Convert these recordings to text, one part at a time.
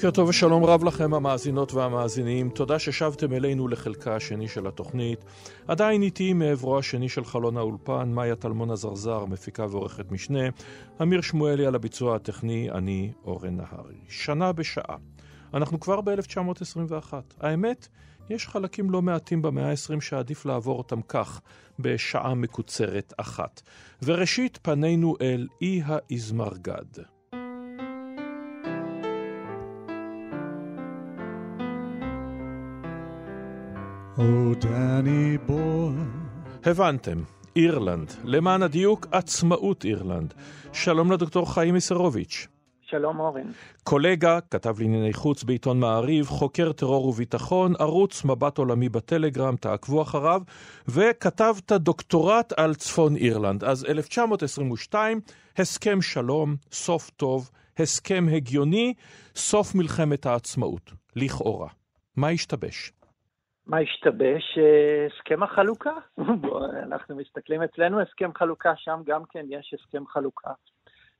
בוקר טוב ושלום רב לכם המאזינות והמאזינים. תודה ששבתם אלינו לחלקה השני של התוכנית. עדיין איתי מעברו השני של חלון האולפן, מאיה טלמון הזרזר, מפיקה ועורכת משנה. אמיר שמואלי על הביצוע הטכני, אני אורן נהרי. שנה בשעה. אנחנו כבר ב-1921. האמת, יש חלקים לא מעטים במאה ה-20 שעדיף לעבור אותם כך, בשעה מקוצרת אחת. וראשית, פנינו אל אי האזמרגד. Oh, Danny boy. הבנתם, אירלנד. למען הדיוק, עצמאות אירלנד. שלום לדוקטור חיים מסרוביץ'. שלום אורן. קולגה, כתב לענייני חוץ בעיתון מעריב, חוקר טרור וביטחון, ערוץ מבט עולמי בטלגרם, תעקבו אחריו, וכתבת דוקטורט על צפון אירלנד. אז 1922, הסכם שלום, סוף טוב, הסכם הגיוני, סוף מלחמת העצמאות, לכאורה. מה השתבש? מה השתבש? הסכם החלוקה. אנחנו מסתכלים אצלנו, הסכם חלוקה, שם גם כן יש הסכם חלוקה.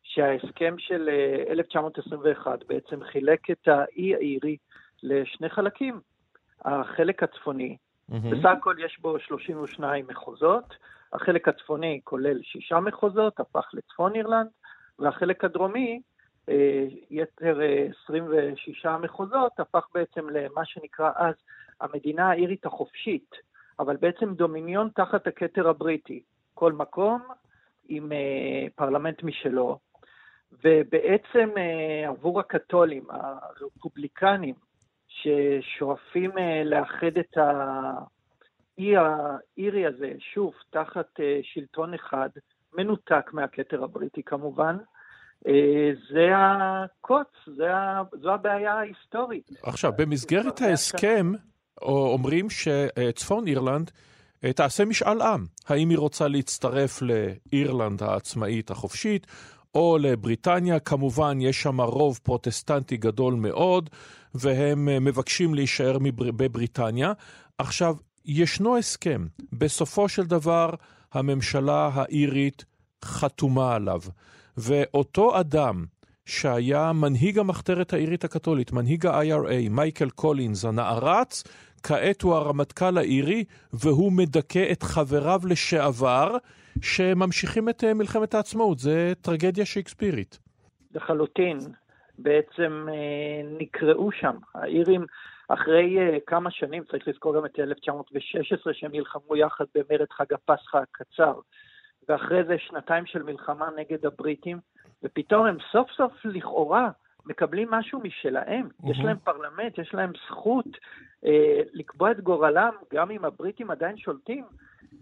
שההסכם של 1921 אה, בעצם חילק את האי האירי לשני חלקים. החלק הצפוני, mm-hmm. בסך הכל יש בו 32 מחוזות, החלק הצפוני כולל שישה מחוזות, הפך לצפון אירלנד, והחלק הדרומי, אה, יתר 26 אה, מחוזות, הפך בעצם למה שנקרא אז המדינה האירית החופשית, אבל בעצם דומיניון תחת הכתר הבריטי. כל מקום עם אה, פרלמנט משלו, ובעצם אה, עבור הקתולים, הרפובליקנים, ששואפים אה, לאחד את האי האירי הזה, שוב, תחת אה, שלטון אחד, מנותק מהכתר הבריטי כמובן, אה, זה הקוץ, זה, זו הבעיה ההיסטורית. עכשיו, במסגרת ההסכם, אומרים שצפון אירלנד אה, תעשה משאל עם, האם היא רוצה להצטרף לאירלנד העצמאית החופשית, או לבריטניה, כמובן יש שם רוב פרוטסטנטי גדול מאוד, והם אה, מבקשים להישאר בבריטניה. עכשיו, ישנו הסכם, בסופו של דבר הממשלה האירית חתומה עליו, ואותו אדם שהיה מנהיג המחתרת האירית הקתולית, מנהיג ה-IRA, מייקל קולינס הנערץ, כעת הוא הרמטכ"ל האירי, והוא מדכא את חבריו לשעבר, שממשיכים את אה, מלחמת העצמאות. זה טרגדיה שייקספירית. לחלוטין. בעצם אה, נקראו שם. האירים, אחרי אה, כמה שנים, צריך לזכור גם את 1916, שהם נלחמו יחד במרד חג הפסחא הקצר, ואחרי זה שנתיים של מלחמה נגד הבריטים, ופתאום הם סוף סוף לכאורה מקבלים משהו משלהם. Mm-hmm. יש להם פרלמנט, יש להם זכות אה, לקבוע את גורלם, גם אם הבריטים עדיין שולטים,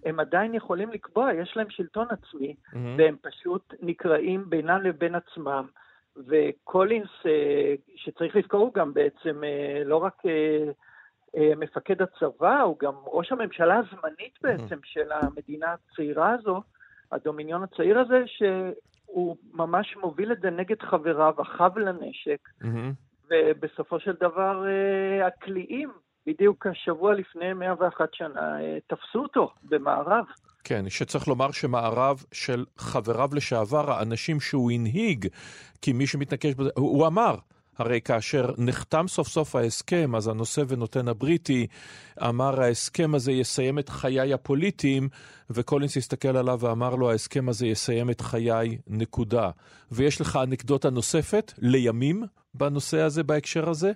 הם עדיין יכולים לקבוע, יש להם שלטון עצמי, mm-hmm. והם פשוט נקראים בינם לבין עצמם. וקולינס, אה, שצריך לזכור, הוא גם בעצם אה, לא רק אה, אה, מפקד הצבא, הוא גם ראש הממשלה הזמנית בעצם mm-hmm. של המדינה הצעירה הזו, הדומיניון הצעיר הזה, שהוא ממש מוביל את זה נגד חבריו, אחאב לנשק, mm-hmm. ובסופו של דבר אה, הקליעים בדיוק השבוע לפני 101 שנה אה, תפסו אותו במערב. כן, שצריך לומר שמערב של חבריו לשעבר, האנשים שהוא הנהיג, כי מי שמתנקש בזה, הוא, הוא אמר, הרי כאשר נחתם סוף סוף ההסכם, אז הנושא ונותן הבריטי אמר, ההסכם הזה יסיים את חיי הפוליטיים, וקולינס הסתכל עליו ואמר לו, ההסכם הזה יסיים את חיי, נקודה. ויש לך אנקדוטה נוספת לימים בנושא הזה, בהקשר הזה?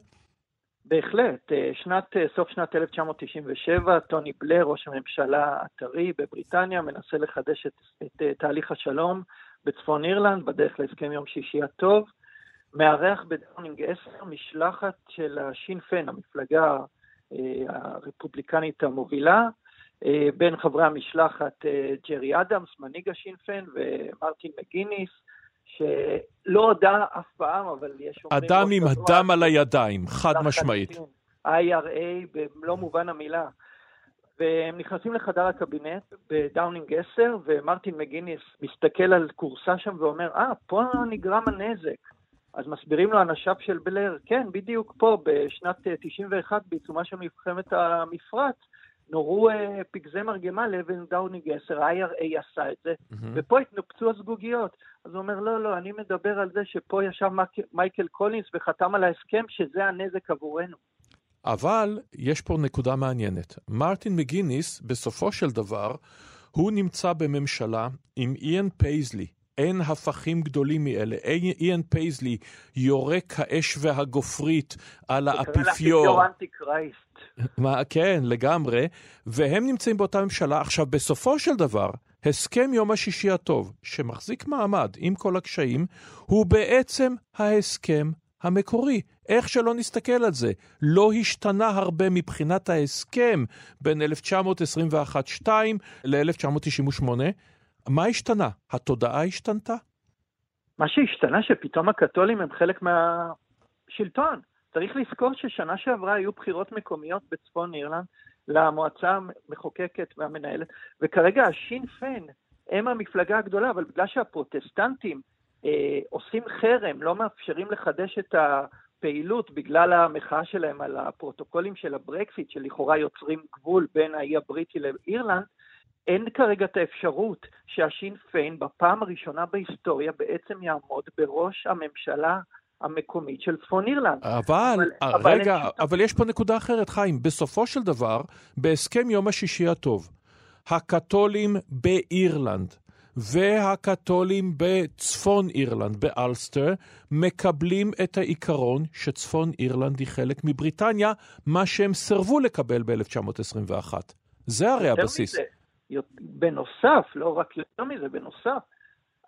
בהחלט. אה, שנת, אה, סוף שנת 1997, טוני בלר, ראש הממשלה הטרי בבריטניה, מנסה לחדש את, את, את תהליך השלום בצפון אירלנד, בדרך להסכם יום שישי הטוב. מארח בדאונינג 10 משלחת של ה Sinn Féin, המפלגה אה, הרפובליקנית המובילה, אה, בין חברי המשלחת אה, ג'רי אדמס, מנהיג ה Sinn Féin, ומרטין מגיניס, שלא הודה אף פעם, אבל יש... אדם עם הדם על הידיים, חד משמעית. IRA במלוא מובן המילה. והם נכנסים לחדר הקבינט בדאונינג 10, ומרטין מגיניס מסתכל על כורסה שם ואומר, אה, אה, פה נגרם הנזק. אז מסבירים לו אנשיו של בלר, כן, בדיוק פה, בשנת 91, אה, בעיצומה של מלחמת המפרץ, נורו אה, פגזי מרגמה לעבר דאונינג 10, ה-IRA עשה את זה, mm-hmm. ופה התנופצו הזגוגיות. אז הוא אומר, לא, לא, אני מדבר על זה שפה ישב מייקל קולינס וחתם על ההסכם שזה הנזק עבורנו. אבל יש פה נקודה מעניינת. מרטין מגיניס, בסופו של דבר, הוא נמצא בממשלה עם איאן פייזלי. אין הפכים גדולים מאלה. איאן פייזלי יורק האש והגופרית על האפיפיור. מה, כן, לגמרי. והם נמצאים באותה ממשלה. עכשיו, בסופו של דבר, הסכם יום השישי הטוב, שמחזיק מעמד עם כל הקשיים, הוא בעצם ההסכם המקורי. איך שלא נסתכל על זה, לא השתנה הרבה מבחינת ההסכם בין 1921-2 ל-1998. מה השתנה? התודעה השתנתה? מה שהשתנה שפתאום הקתולים הם חלק מהשלטון. צריך לזכור ששנה שעברה היו בחירות מקומיות בצפון אירלנד למועצה המחוקקת והמנהלת, וכרגע השין פן הם המפלגה הגדולה, אבל בגלל שהפרוטסטנטים אה, עושים חרם, לא מאפשרים לחדש את הפעילות בגלל המחאה שלהם על הפרוטוקולים של הברקסיט, שלכאורה יוצרים גבול בין האי הבריטי לאירלנד, אין כרגע את האפשרות שהשין פיין בפעם הראשונה בהיסטוריה בעצם יעמוד בראש הממשלה המקומית של צפון אירלנד. אבל, אבל רגע, אבל, אבל יש פה נקודה אחרת, חיים. בסופו של דבר, בהסכם יום השישי הטוב, הקתולים באירלנד והקתולים בצפון אירלנד, באלסטר, מקבלים את העיקרון שצפון אירלנד היא חלק מבריטניה, מה שהם סירבו לקבל ב-1921. זה הרי הבסיס. מזה, בנוסף, לא רק יותר מזה, בנוסף,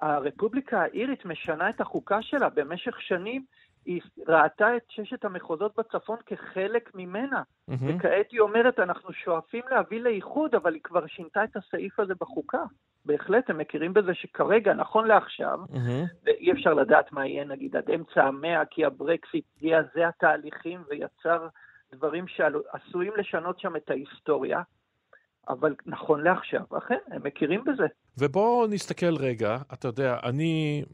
הרפובליקה האירית משנה את החוקה שלה במשך שנים. היא ראתה את ששת המחוזות בצפון כחלק ממנה, mm-hmm. וכעת היא אומרת, אנחנו שואפים להביא לאיחוד, אבל היא כבר שינתה את הסעיף הזה בחוקה. בהחלט, הם מכירים בזה שכרגע, נכון לעכשיו, mm-hmm. ואי אפשר לדעת מה יהיה נגיד עד אמצע המאה, כי הברקסיט זעזע תהליכים ויצר דברים שעשויים לשנות שם את ההיסטוריה. אבל נכון לעכשיו, אכן, הם מכירים בזה. ובואו נסתכל רגע, אתה יודע, אני,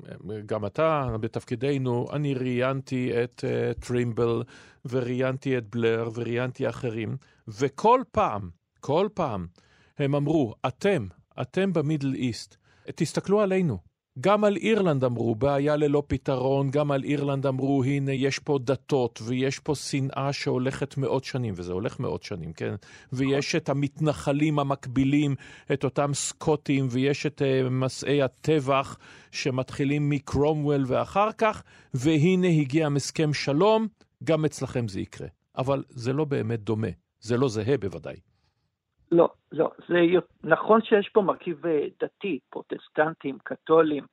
גם אתה, בתפקידנו, אני ראיינתי את uh, טרימבל, וראיינתי את בלר, וראיינתי אחרים, וכל פעם, כל פעם, הם אמרו, אתם, אתם במידל איסט, תסתכלו עלינו. גם על אירלנד אמרו, בעיה ללא פתרון, גם על אירלנד אמרו, הנה, יש פה דתות, ויש פה שנאה שהולכת מאות שנים, וזה הולך מאות שנים, כן? ויש את המתנחלים המקבילים, את אותם סקוטים, ויש את uh, מסעי הטבח שמתחילים מקרומוול ואחר כך, והנה הגיע הסכם שלום, גם אצלכם זה יקרה. אבל זה לא באמת דומה, זה לא זהה בוודאי. לא, לא. זה נכון שיש פה מרכיב אה, דתי, פרוטסטנטים, קתולים,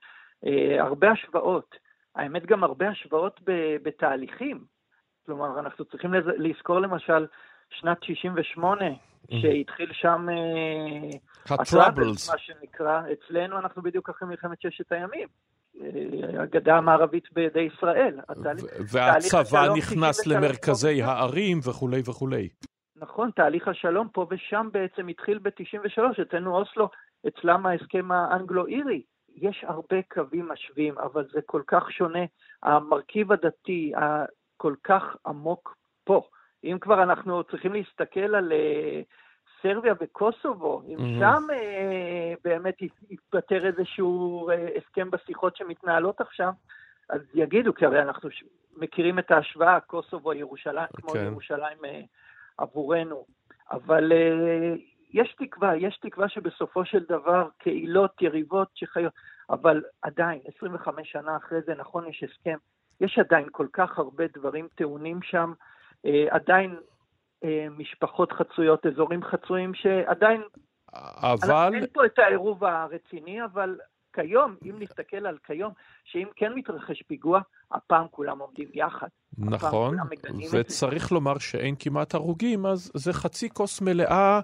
אה, הרבה השוואות. האמת גם הרבה השוואות בתהליכים. כלומר, אנחנו צריכים לזכור למשל שנת 68, mm-hmm. שהתחיל שם... אה, הטראבלס. מה שנקרא. אצלנו אנחנו בדיוק אחרי מלחמת ששת הימים. הגדה המערבית בידי ישראל. והצבא נכנס למרכזי הערים וכולי וכולי. נכון, תהליך השלום פה ושם בעצם התחיל ב-93, אצלנו אוסלו, אצלם ההסכם האנגלו-אירי. יש הרבה קווים משווים, אבל זה כל כך שונה. המרכיב הדתי הכל כך עמוק פה. אם כבר אנחנו צריכים להסתכל על uh, סרביה וקוסובו, אם mm-hmm. שם uh, באמת יתפטר איזשהו uh, הסכם בשיחות שמתנהלות עכשיו, אז יגידו, כי הרי אנחנו מכירים את ההשוואה, קוסובו, ירושלים, okay. כמו כן. ירושלים uh, עבורנו. אבל uh, יש תקווה, יש תקווה שבסופו של דבר קהילות, יריבות שחיות, אבל עדיין, 25 שנה אחרי זה, נכון, יש הסכם, יש עדיין כל כך הרבה דברים טעונים שם, uh, עדיין uh, משפחות חצויות, אזורים חצויים, שעדיין... אבל... אין פה את העירוב הרציני, אבל כיום, אם נסתכל על כיום, שאם כן מתרחש פיגוע, הפעם כולם עומדים יחד. נכון, וצריך לומר שאין כמעט הרוגים, אז זה חצי כוס מלאה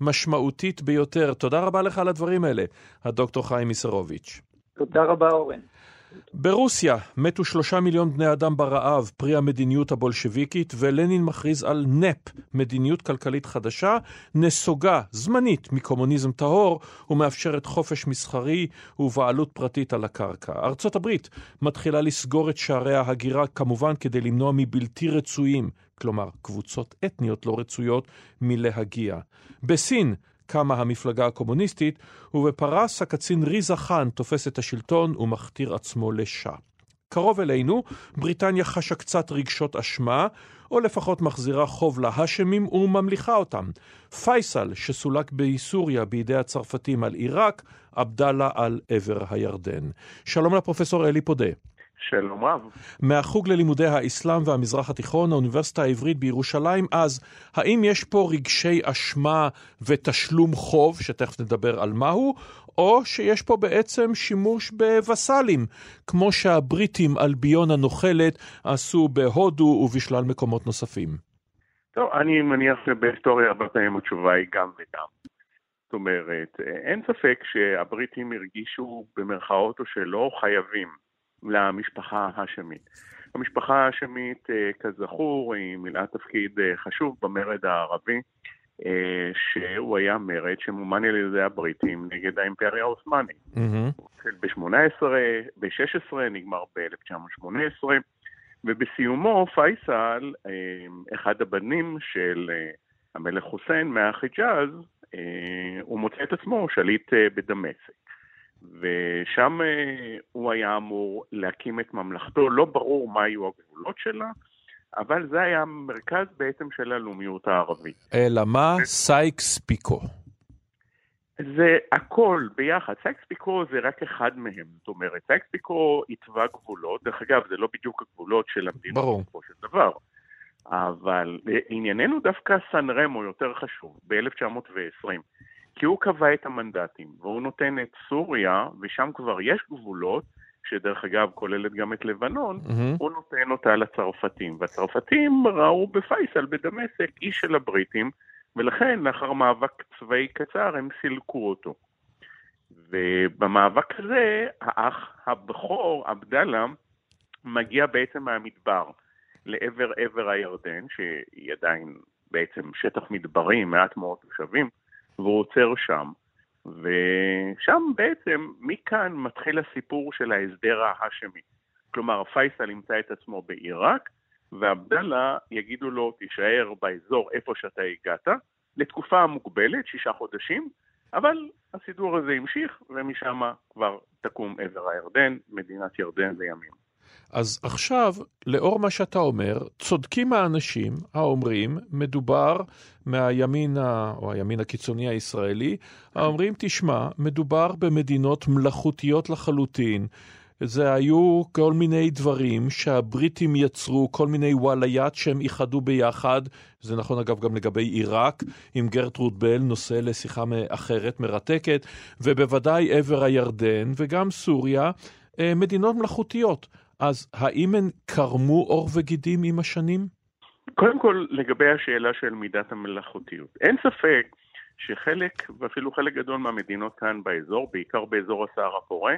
משמעותית ביותר. תודה רבה לך על הדברים האלה, הדוקטור חיים מיסרוביץ'. תודה רבה, אורן. ברוסיה מתו שלושה מיליון בני אדם ברעב, פרי המדיניות הבולשביקית, ולנין מכריז על נפ, מדיניות כלכלית חדשה, נסוגה זמנית מקומוניזם טהור, ומאפשרת חופש מסחרי ובעלות פרטית על הקרקע. ארצות הברית מתחילה לסגור את שערי ההגירה, כמובן כדי למנוע מבלתי רצויים, כלומר קבוצות אתניות לא רצויות, מלהגיע. בסין קמה המפלגה הקומוניסטית, ובפרס הקצין ריזה חאן תופס את השלטון ומכתיר עצמו לשע. קרוב אלינו, בריטניה חשה קצת רגשות אשמה, או לפחות מחזירה חוב להאשמים וממליכה אותם. פייסל, שסולק בסוריה בידי הצרפתים על עיראק, עבדאללה על עבר הירדן. שלום לפרופסור אלי פודה. שלום רב. מהחוג ללימודי האסלאם והמזרח התיכון, האוניברסיטה העברית בירושלים, אז האם יש פה רגשי אשמה ותשלום חוב, שתכף נדבר על מהו, או שיש פה בעצם שימוש בווסלים, כמו שהבריטים על ביון הנוכלת עשו בהודו ובשלל מקומות נוספים? טוב, אני מניח שבהיסטוריה הרבה פעמים התשובה היא גם וגם. זאת אומרת, אין ספק שהבריטים הרגישו במרכאות או שלא חייבים למשפחה האשמית. המשפחה האשמית, אה, כזכור, היא מילאה תפקיד אה, חשוב במרד הערבי, אה, שהוא היה מרד שמומן על ידי הבריטים נגד האימפריה העות'מאנית. Mm-hmm. ב-18, ב-16, נגמר ב-1918, ובסיומו פייסל, אחד הבנים של המלך חוסיין מהחיג'אז, הוא מוצא את עצמו שליט בדמשק. ושם אה, הוא היה אמור להקים את ממלכתו, לא ברור מה היו הגבולות שלה, אבל זה היה מרכז בעצם של הלאומיות הערבית. אלא מה? סייקס פיקו. זה הכל ביחד. סייקס פיקו זה רק אחד מהם. זאת אומרת, סייקס פיקו התווה גבולות, דרך אגב, זה לא בדיוק הגבולות של המדינה בסופו של דבר. אבל אה, ענייננו דווקא סן רמו יותר חשוב, ב-1920. כי הוא קבע את המנדטים, והוא נותן את סוריה, ושם כבר יש גבולות, שדרך אגב כוללת גם את לבנון, mm-hmm. הוא נותן אותה לצרפתים. והצרפתים ראו בפייסל בדמשק איש של הבריטים, ולכן לאחר מאבק צבאי קצר הם סילקו אותו. ובמאבק הזה האח הבכור, עבדאללה, מגיע בעצם מהמדבר לעבר עבר הירדן, שהיא עדיין בעצם שטח מדברי, מעט מאוד תושבים, והוא עוצר שם. ושם בעצם, מכאן מתחיל הסיפור של ההסדר ההאשמי. כלומר, פייסל ימצא את עצמו בעיראק, ועבדאללה יגידו לו, תישאר באזור איפה שאתה הגעת, לתקופה מוגבלת, שישה חודשים, אבל הסידור הזה המשיך, ומשם כבר תקום עבר הירדן, מדינת ירדן לימים. אז עכשיו, לאור מה שאתה אומר, צודקים האנשים האומרים, מדובר מהימין, או הימין הקיצוני הישראלי, האומרים, תשמע, מדובר במדינות מלאכותיות לחלוטין. זה היו כל מיני דברים שהבריטים יצרו, כל מיני וואליית שהם איחדו ביחד, זה נכון אגב גם לגבי עיראק, עם גרטרוד בל, נושא לשיחה אחרת, מרתקת, ובוודאי עבר הירדן וגם סוריה, אה, מדינות מלאכותיות. אז האם הן קרמו עור וגידים עם השנים? קודם כל, לגבי השאלה של מידת המלאכותיות. אין ספק שחלק, ואפילו חלק גדול מהמדינות כאן באזור, בעיקר באזור הסהר הפורה,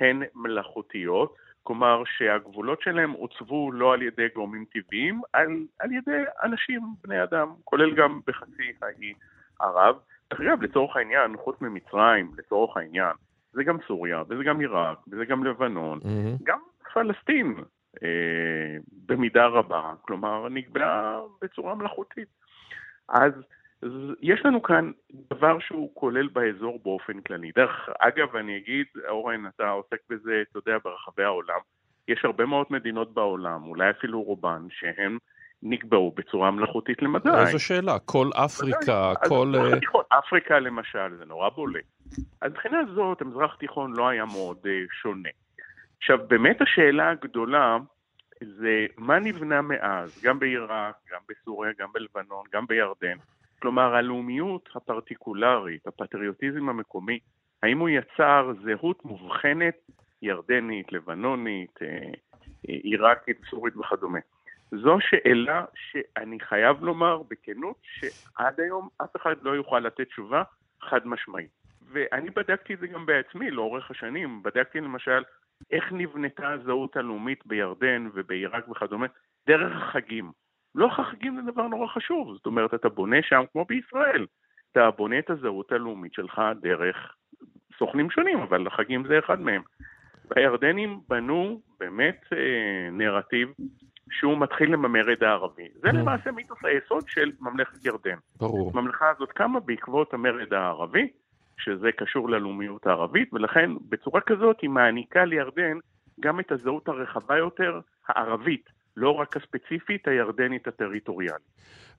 הן מלאכותיות. כלומר שהגבולות שלהם עוצבו לא על ידי גורמים טבעיים, על, על ידי אנשים, בני אדם, כולל גם בחצי האי ערב. דרך אגב, לצורך העניין, חוץ ממצרים, לצורך העניין, זה גם סוריה, וזה גם עיראק, וזה גם לבנון, mm-hmm. גם פלסטין אה, במידה רבה, כלומר נקבעה בצורה מלאכותית. אז יש לנו כאן דבר שהוא כולל באזור באופן כללי. דרך אגב, אני אגיד, אורן, אתה עוסק בזה, אתה יודע, ברחבי העולם. יש הרבה מאוד מדינות בעולם, אולי אפילו רובן, שהן נקבעו בצורה מלאכותית למדי. איזו שאלה, כל אפריקה, כל... אה, אפריקה למשל, זה נורא בולט. אז מבחינה זאת, המזרח התיכון לא היה מאוד uh, שונה. עכשיו, באמת השאלה הגדולה זה מה נבנה מאז, גם בעיראק, גם בסוריה, גם בלבנון, גם בירדן. כלומר, הלאומיות הפרטיקולרית, הפטריוטיזם המקומי, האם הוא יצר זהות מובחנת, ירדנית, לבנונית, אה, עיראקית, סורית וכדומה. זו שאלה שאני חייב לומר בכנות שעד היום אף אחד לא יוכל לתת תשובה חד משמעית. ואני בדקתי את זה גם בעצמי לאורך השנים, בדקתי למשל איך נבנתה הזהות הלאומית בירדן ובעיראק וכדומה, דרך החגים. לא החגים זה דבר נורא חשוב, זאת אומרת, אתה בונה שם כמו בישראל, אתה בונה את הזהות הלאומית שלך דרך סוכנים שונים, אבל החגים זה אחד מהם. והירדנים בנו באמת אה, נרטיב שהוא מתחיל עם המרד הערבי. זה mm. למעשה מיתוס היסוד של ממלכת ירדן. ברור. הממלכה הזאת קמה בעקבות המרד הערבי, שזה קשור ללאומיות הערבית, ולכן בצורה כזאת היא מעניקה לירדן גם את הזהות הרחבה יותר, הערבית, לא רק הספציפית, הירדנית הטריטוריאלית.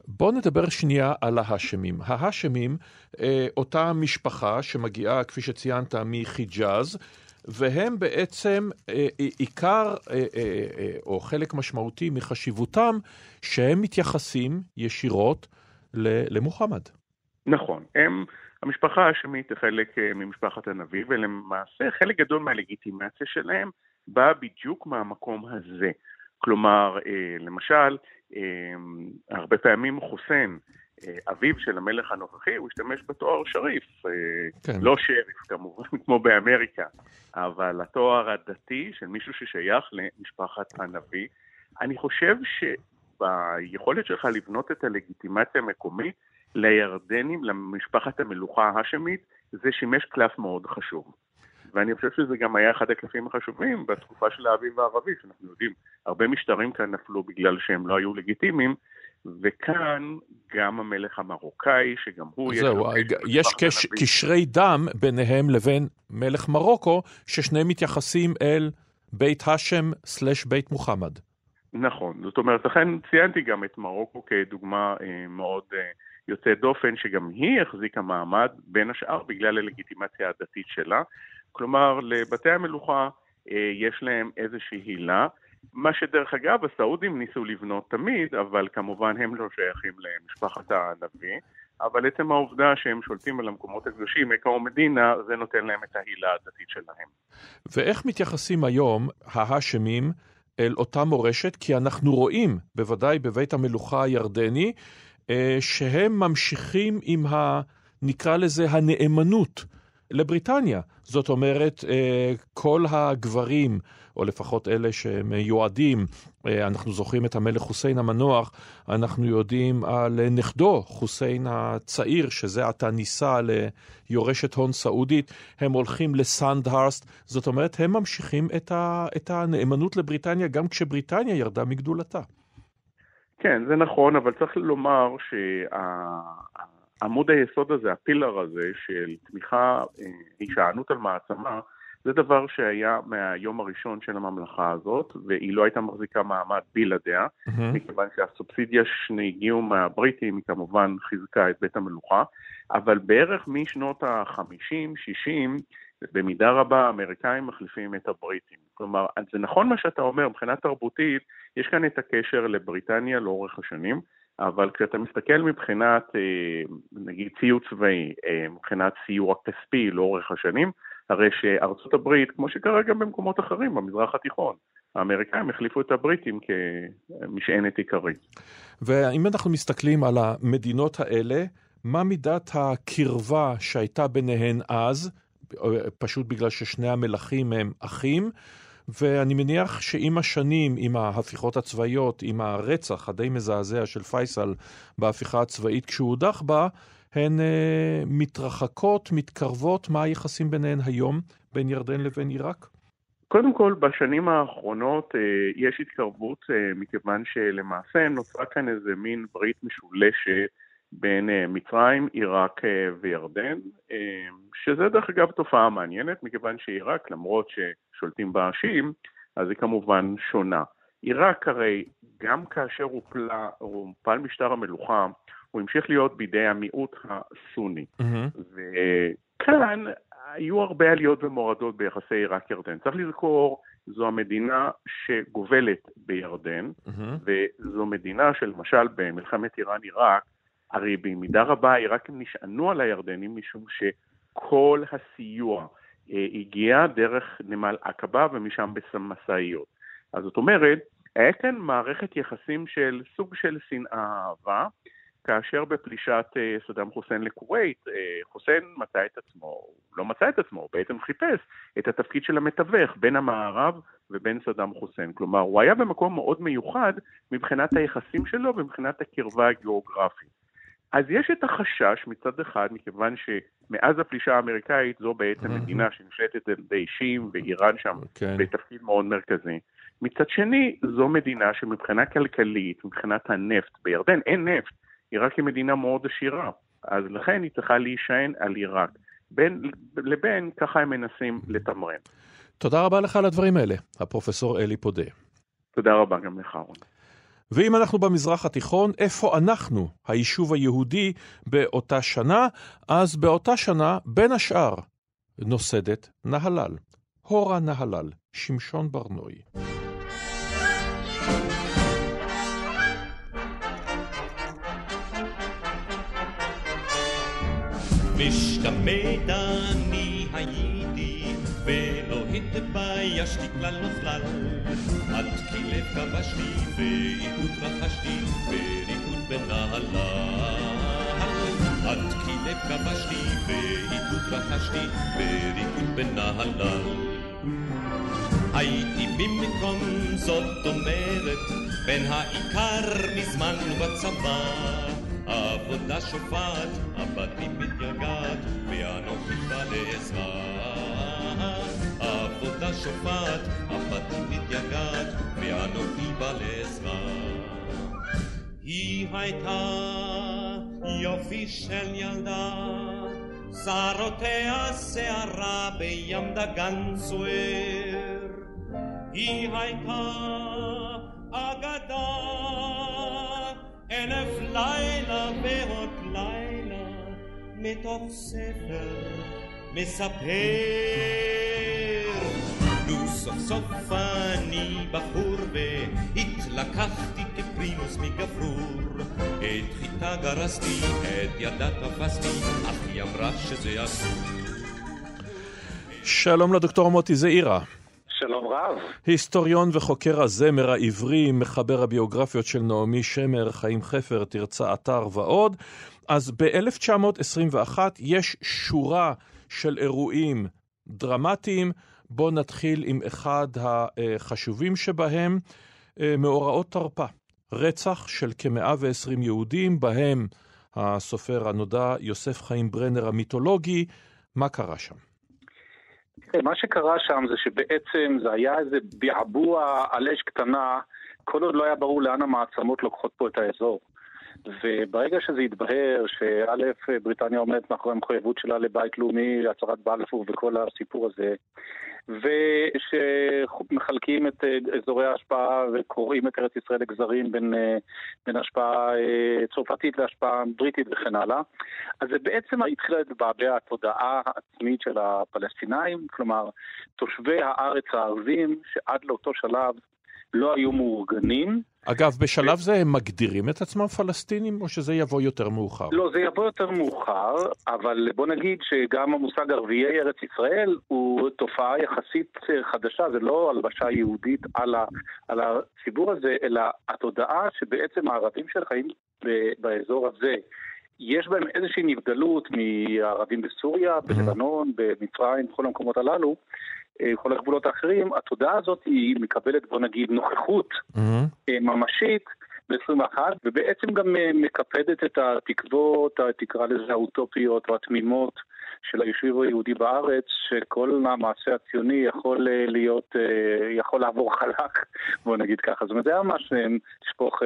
בואו נדבר שנייה על ההאשמים. ההאשמים, אה, אותה משפחה שמגיעה, כפי שציינת, מחיג'אז, והם בעצם אה, עיקר אה, או חלק משמעותי מחשיבותם, שהם מתייחסים ישירות למוחמד. נכון, הם, המשפחה האשמית היא חלק ממשפחת הנביא, ולמעשה חלק גדול מהלגיטימציה שלהם בא בדיוק מהמקום הזה. כלומר, למשל, הרבה פעמים חוסיין, אה, אביו של המלך הנוכחי, הוא השתמש בתואר שריף. אה, כן. לא שריף כמובן, כמו באמריקה, אבל התואר הדתי של מישהו ששייך למשפחת הנביא. אני חושב שביכולת שלך לבנות את הלגיטימציה המקומית לירדנים, למשפחת המלוכה ההאשמית, זה שימש קלף מאוד חשוב. ואני חושב שזה גם היה אחד הקלפים החשובים בתקופה של האביב הערבי, שאנחנו יודעים, הרבה משטרים כאן נפלו בגלל שהם לא היו לגיטימיים, וכאן גם המלך המרוקאי, שגם הוא... זהו, יש קש, קשרי דם ביניהם לבין מלך מרוקו, ששניהם מתייחסים אל בית האשם סלש בית מוחמד. נכון, זאת אומרת, לכן ציינתי גם את מרוקו כדוגמה אה, מאוד אה, יוצאת דופן, שגם היא החזיקה מעמד, בין השאר בגלל הלגיטימציה הדתית שלה. כלומר, לבתי המלוכה אה, יש להם איזושהי הילה. מה שדרך אגב, הסעודים ניסו לבנות תמיד, אבל כמובן הם לא שייכים למשפחת הנביא. אבל עצם העובדה שהם שולטים על המקומות הקדושים, מכה ומדינה, זה נותן להם את ההילה הדתית שלהם. ואיך מתייחסים היום ההאשמים אל אותה מורשת? כי אנחנו רואים, בוודאי בבית המלוכה הירדני, שהם ממשיכים עם ה... נקרא לזה הנאמנות לבריטניה. זאת אומרת, אה, כל הגברים, או לפחות אלה שמיועדים, אה, אנחנו זוכרים את המלך חוסיין המנוח, אנחנו יודעים על נכדו, חוסיין הצעיר, שזה עתה נישא ליורשת הון סעודית, הם הולכים לסנדהרסט, זאת אומרת, הם ממשיכים את הנאמנות לבריטניה גם כשבריטניה ירדה מגדולתה. כן, זה נכון, אבל צריך לומר שה... עמוד היסוד הזה, הפילר הזה של תמיכה, אה, הישענות על מעצמה, זה דבר שהיה מהיום הראשון של הממלכה הזאת, והיא לא הייתה מחזיקה מעמד בלעדיה, mm-hmm. מכיוון שהסובסידיה שהגיעו מהבריטים היא כמובן חיזקה את בית המלוכה, אבל בערך משנות ה-50, 60, במידה רבה האמריקאים מחליפים את הבריטים. כלומר, זה נכון מה שאתה אומר, מבחינה תרבותית, יש כאן את הקשר לבריטניה לאורך השנים, אבל כשאתה מסתכל מבחינת, אה, נגיד, ציוד צבאי, אה, מבחינת סיוע כספי לאורך השנים, הרי שארצות הברית, כמו שקרה גם במקומות אחרים במזרח התיכון, האמריקאים החליפו את הבריטים כמשענת עיקרית. ואם אנחנו מסתכלים על המדינות האלה, מה מידת הקרבה שהייתה ביניהן אז, פשוט בגלל ששני המלכים הם אחים, ואני מניח שעם השנים, עם ההפיכות הצבאיות, עם הרצח הדי מזעזע של פייסל בהפיכה הצבאית כשהוא הודח בה, הן uh, מתרחקות, מתקרבות, מה היחסים ביניהן היום, בין ירדן לבין עיראק? קודם כל, בשנים האחרונות uh, יש התקרבות, uh, מכיוון שלמעשה נוצרה כאן איזה מין ברית משולשת בין uh, מצרים, עיראק uh, וירדן, uh, שזה דרך אגב תופעה מעניינת, מכיוון שעיראק, למרות ששולטים בה השיעים, אז היא כמובן שונה. עיראק הרי, גם כאשר הופל משטר המלוכה, הוא המשיך להיות בידי המיעוט הסוני. Mm-hmm. וכאן היו הרבה עליות ומורדות ביחסי עיראק-ירדן. צריך לזכור, זו המדינה שגובלת בירדן, mm-hmm. וזו מדינה שלמשל במלחמת איראן-עיראק, הרי במידה רבה העיראקים נשענו על הירדנים משום שכל הסיוע אה, הגיע דרך נמל עקבה ומשם במשאיות. אז זאת אומרת, היה כאן מערכת יחסים של סוג של שנאה אהבה, כאשר בפלישת אה, סדאם חוסיין לכווית, אה, חוסיין מצא את עצמו, לא מצא את עצמו, הוא בעצם חיפש את התפקיד של המתווך בין המערב ובין סדאם חוסיין. כלומר, הוא היה במקום מאוד מיוחד מבחינת היחסים שלו ומבחינת הקרבה הגיאוגרפית. אז יש את החשש מצד אחד, מכיוון שמאז הפלישה האמריקאית זו בעצם מדינה שנשלטת על ידי שיעים ואיראן שם okay. כן. בתפקיד מאוד מרכזי. מצד שני, זו מדינה שמבחינה כלכלית, מבחינת הנפט, בירדן אין נפט, עיראק היא מדינה מאוד עשירה, אז לכן היא צריכה להישען על עיראק. בין לבין, ככה הם מנסים לתמרן. תודה רבה לך על הדברים האלה, הפרופסור אלי פודה. תודה רבה גם לך, רון. ואם אנחנו במזרח התיכון, איפה אנחנו, היישוב היהודי, באותה שנה? אז באותה שנה, בין השאר, נוסדת נהלל. הורה נהלל, שמשון ברנועי. משתמט אני הייתי, ולא התביישתי כלל וכלל. עד כי לב כבשתי, ועיבוד רכשתי, וריקוד בנהלל. עד כי לב כבשתי, ועיבוד רכשתי, וריקוד בנהלל. הייתי במקום זאת אומרת, בין העיקר מזמן בצבא. העבודה שופעת, הבתים מתגעגעת, ואנוכי בא לעזרה. העבודה שופעת, הבתים מתגעגעת, ואנוכי בא לעזרה. היא הייתה יופי של ילדה, שערותיה שערה בים דגן סוער. היא הייתה אגדה אלף לילה ועוד לילה מתוך ספר מספר. סוף סוף אני בחור והתלקחתי כפרימוס מגברור. את חיטה גרסתי, את ידה תפסתי, אך היא אמרה שזה אסור. שלום לדוקטור מוטי זעירה. שלום רב. היסטוריון וחוקר הזמר העברי, מחבר הביוגרפיות של נעמי שמר, חיים חפר, תרצה אתר ועוד. אז ב-1921 יש שורה של אירועים דרמטיים. בואו נתחיל עם אחד החשובים שבהם, אה, מאורעות תרפ"א. רצח של כ-120 יהודים, בהם הסופר הנודע יוסף חיים ברנר המיתולוגי. מה קרה שם? מה שקרה שם זה שבעצם זה היה איזה ביעבוע על אש קטנה, כל עוד לא היה ברור לאן המעצמות לוקחות פה את האזור. וברגע שזה התבהר שא', בריטניה עומדת מאחורי המחויבות שלה לבית לאומי, הצהרת בלפור וכל הסיפור הזה, ושמחלקים את אה, אזורי ההשפעה וקוראים את ארץ ישראל לגזרים בין, אה, בין השפעה אה, צרפתית להשפעה בריטית וכן הלאה. אז זה בעצם התחילה להתבעבע התודעה העצמית של הפלסטינאים, כלומר, תושבי הארץ הערבים שעד לאותו שלב לא היו מאורגנים. אגב, בשלב זה הם מגדירים את עצמם פלסטינים, או שזה יבוא יותר מאוחר? לא, זה יבוא יותר מאוחר, אבל בוא נגיד שגם המושג ערביי ארץ ישראל הוא תופעה יחסית חדשה, זה לא הלבשה יהודית על, ה, על הציבור הזה, אלא התודעה שבעצם הערבים שחיים באזור הזה, יש בהם איזושהי נבדלות מהערבים בסוריה, בלבנון, במצרים, בכל המקומות הללו, כל הגבולות האחרים, התודעה הזאת היא מקבלת, בוא נגיד, נוכחות mm-hmm. ממשית ב-21, ובעצם גם אה, מקפדת את התקוות, תקרא לזה האוטופיות או התמימות של היישוב היהודי בארץ, שכל המעשה הציוני יכול להיות, יכול לעבור חלק, בוא נגיד ככה. זאת אומרת, זה היה ממש לשפוך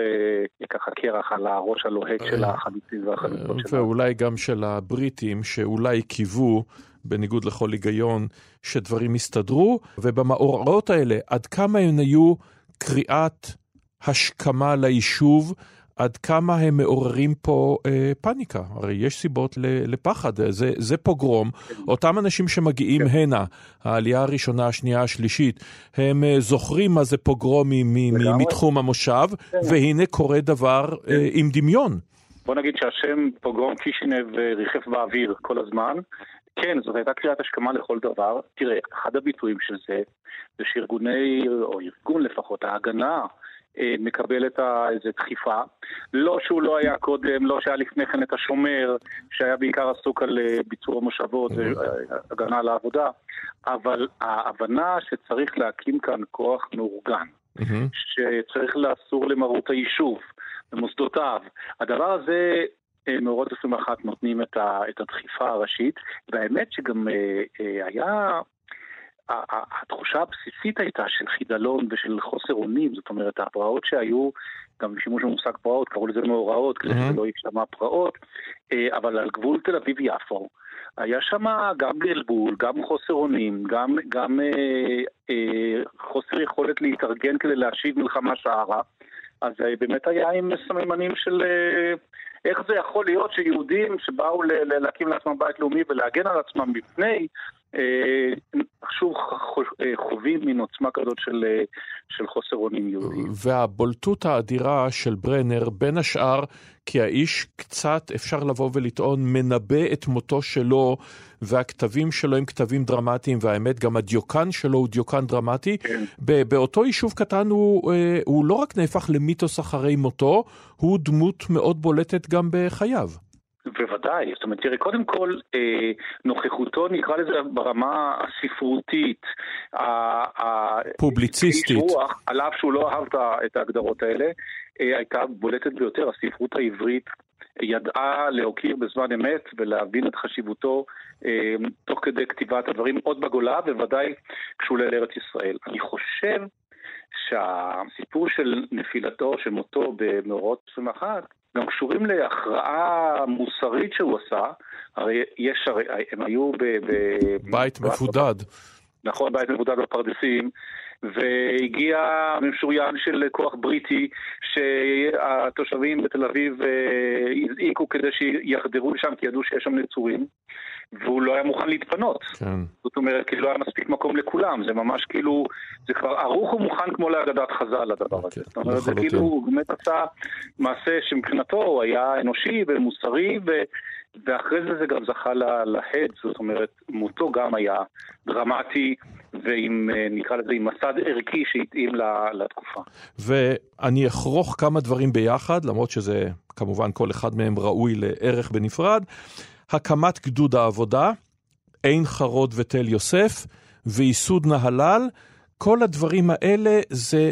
ככה קרח על הראש הלוהט של החלוצים והחלוצות שלנו. ואולי גם של הבריטים, שאולי קיוו בניגוד לכל היגיון, שדברים יסתדרו, ובמאורעות האלה, עד כמה הן היו קריאת השכמה ליישוב, עד כמה הם מעוררים פה אה, פאניקה. הרי יש סיבות לפחד, זה, זה פוגרום. אותם אנשים שמגיעים כן. הנה, העלייה הראשונה, השנייה, השלישית, הם אה, זוכרים מה זה פוגרומים מתחום המושב, כן. והנה קורה דבר אה, כן. עם דמיון. בוא נגיד שהשם פוגרום קישינב אה, ריחף באוויר כל הזמן, כן, זאת הייתה קריאת השכמה לכל דבר. תראה, אחד הביטויים של זה, זה שארגוני, או ארגון לפחות, ההגנה אה, מקבל את איזה דחיפה. לא שהוא לא היה קודם, לא שהיה לפני כן את השומר, שהיה בעיקר עסוק על אה, ביצוע מושבות והגנה על העבודה, אבל ההבנה שצריך להקים כאן כוח מאורגן, שצריך לאסור למרות היישוב במוסדותיו, הדבר הזה מאורות 21 נותנים את, הדחיפה הראשית, והאמת שגם היה התחושה הבסיסית הייתה של חידלון ושל חוסר אונים, זאת אומרת, הפרעות שהיו, גם בשימוש במושג פרעות, קראו לזה מאורעות, כדי שזה לא יישמע פרעות, אה, אבל על גבול תל אביב-יפו, היה שם גם בלבול, גם חוסר אונים, גם, גם אה, אה, חוסר יכולת להתארגן כדי להשיב מלחמה שערה. אז אה, באמת היה עם סממנים של אה, איך זה יכול להיות שיהודים שבאו להקים לעצמם בית לאומי ולהגן על עצמם בפני אה, שוב אה, חווים מין עוצמה כזאת של, אה, של חוסר אונים יהודי. והבולטות האדירה של ברנר, בין השאר, כי האיש קצת, אפשר לבוא ולטעון, מנבא את מותו שלו, והכתבים שלו הם כתבים דרמטיים, והאמת, גם הדיוקן שלו הוא דיוקן דרמטי. כן. באותו יישוב קטן הוא, הוא לא רק נהפך למיתוס אחרי מותו, הוא דמות מאוד בולטת גם בחייו. בוודאי, זאת אומרת, תראה, קודם כל, אה, נוכחותו, נקרא לזה ברמה הספרותית, פובליציסטית, רוח, על אף שהוא לא אהב את ההגדרות האלה, אה, הייתה בולטת ביותר, הספרות העברית ידעה להוקיר בזמן אמת ולהבין את חשיבותו אה, תוך כדי כתיבת הדברים עוד בגולה, בוודאי כשהוא עולה לארץ ישראל. אני חושב שהסיפור של נפילתו, של מותו במאורות 21, גם קשורים להכרעה מוסרית שהוא עשה, הרי יש, הרי הם היו ב... ב בית מבודד. נכון, בית מבודד בפרדסים, והגיע משוריין של כוח בריטי שהתושבים בתל אביב אה, הזעיקו כדי שיחדרו לשם כי ידעו שיש שם נצורים. והוא לא היה מוכן להתפנות. כן. זאת אומרת, כי לא היה מספיק מקום לכולם, זה ממש כאילו, זה כבר ערוך ומוכן כמו להגדת חז"ל הדבר הזה. כן, זאת אומרת, זה כאילו, הוא באמת עשה מעשה שמבחינתו הוא היה אנושי ומוסרי, ו... ואחרי זה זה גם זכה להד, זאת אומרת, מותו גם היה דרמטי, ועם, אה, נקרא לזה, עם מסד ערכי שהתאים לתקופה. ואני אכרוך כמה דברים ביחד, למרות שזה, כמובן, כל אחד מהם ראוי לערך בנפרד. הקמת גדוד העבודה, עין חרוד ותל יוסף, וייסוד נהלל, כל הדברים האלה זה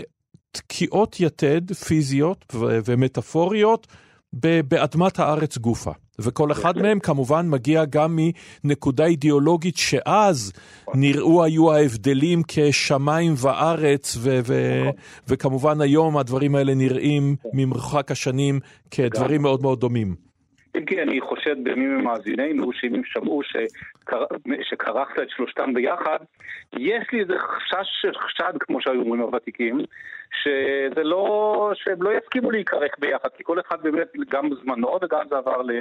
תקיעות יתד פיזיות ומטאפוריות באדמת הארץ גופה. וכל אחד מהם כמובן מגיע גם מנקודה אידיאולוגית שאז נראו היו ההבדלים כשמיים וארץ, ו- ו- וכמובן היום הדברים האלה נראים ממרחק השנים כדברים מאוד מאוד דומים. אם כי אני חושד במי ממאזיננו, שאם הם שמעו. שכרכת את שלושתם ביחד, יש לי איזה חשש חשד, כמו שהיו אומרים הוותיקים, שזה לא, שהם לא יסכימו להיקרק ביחד, כי כל אחד באמת, גם בזמנו וגם זה עבר ל...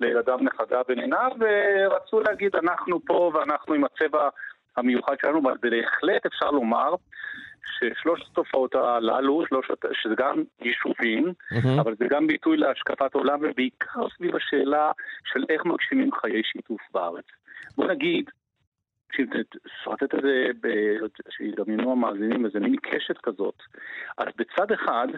לילדיו, נכדיו וניניו, ורצו להגיד, אנחנו פה ואנחנו עם הצבע המיוחד שלנו, אבל בהחלט אפשר לומר ששלושת התופעות הללו, שלושת, שזה גם יישובים, mm-hmm. אבל זה גם ביטוי להשקפת עולם, ובעיקר סביב השאלה של איך מגשימים חיי שיתוף בארץ. בוא נגיד, שרטט את זה, שידמיינו המאזינים, איזה מין קשת כזאת. אז בצד אחד,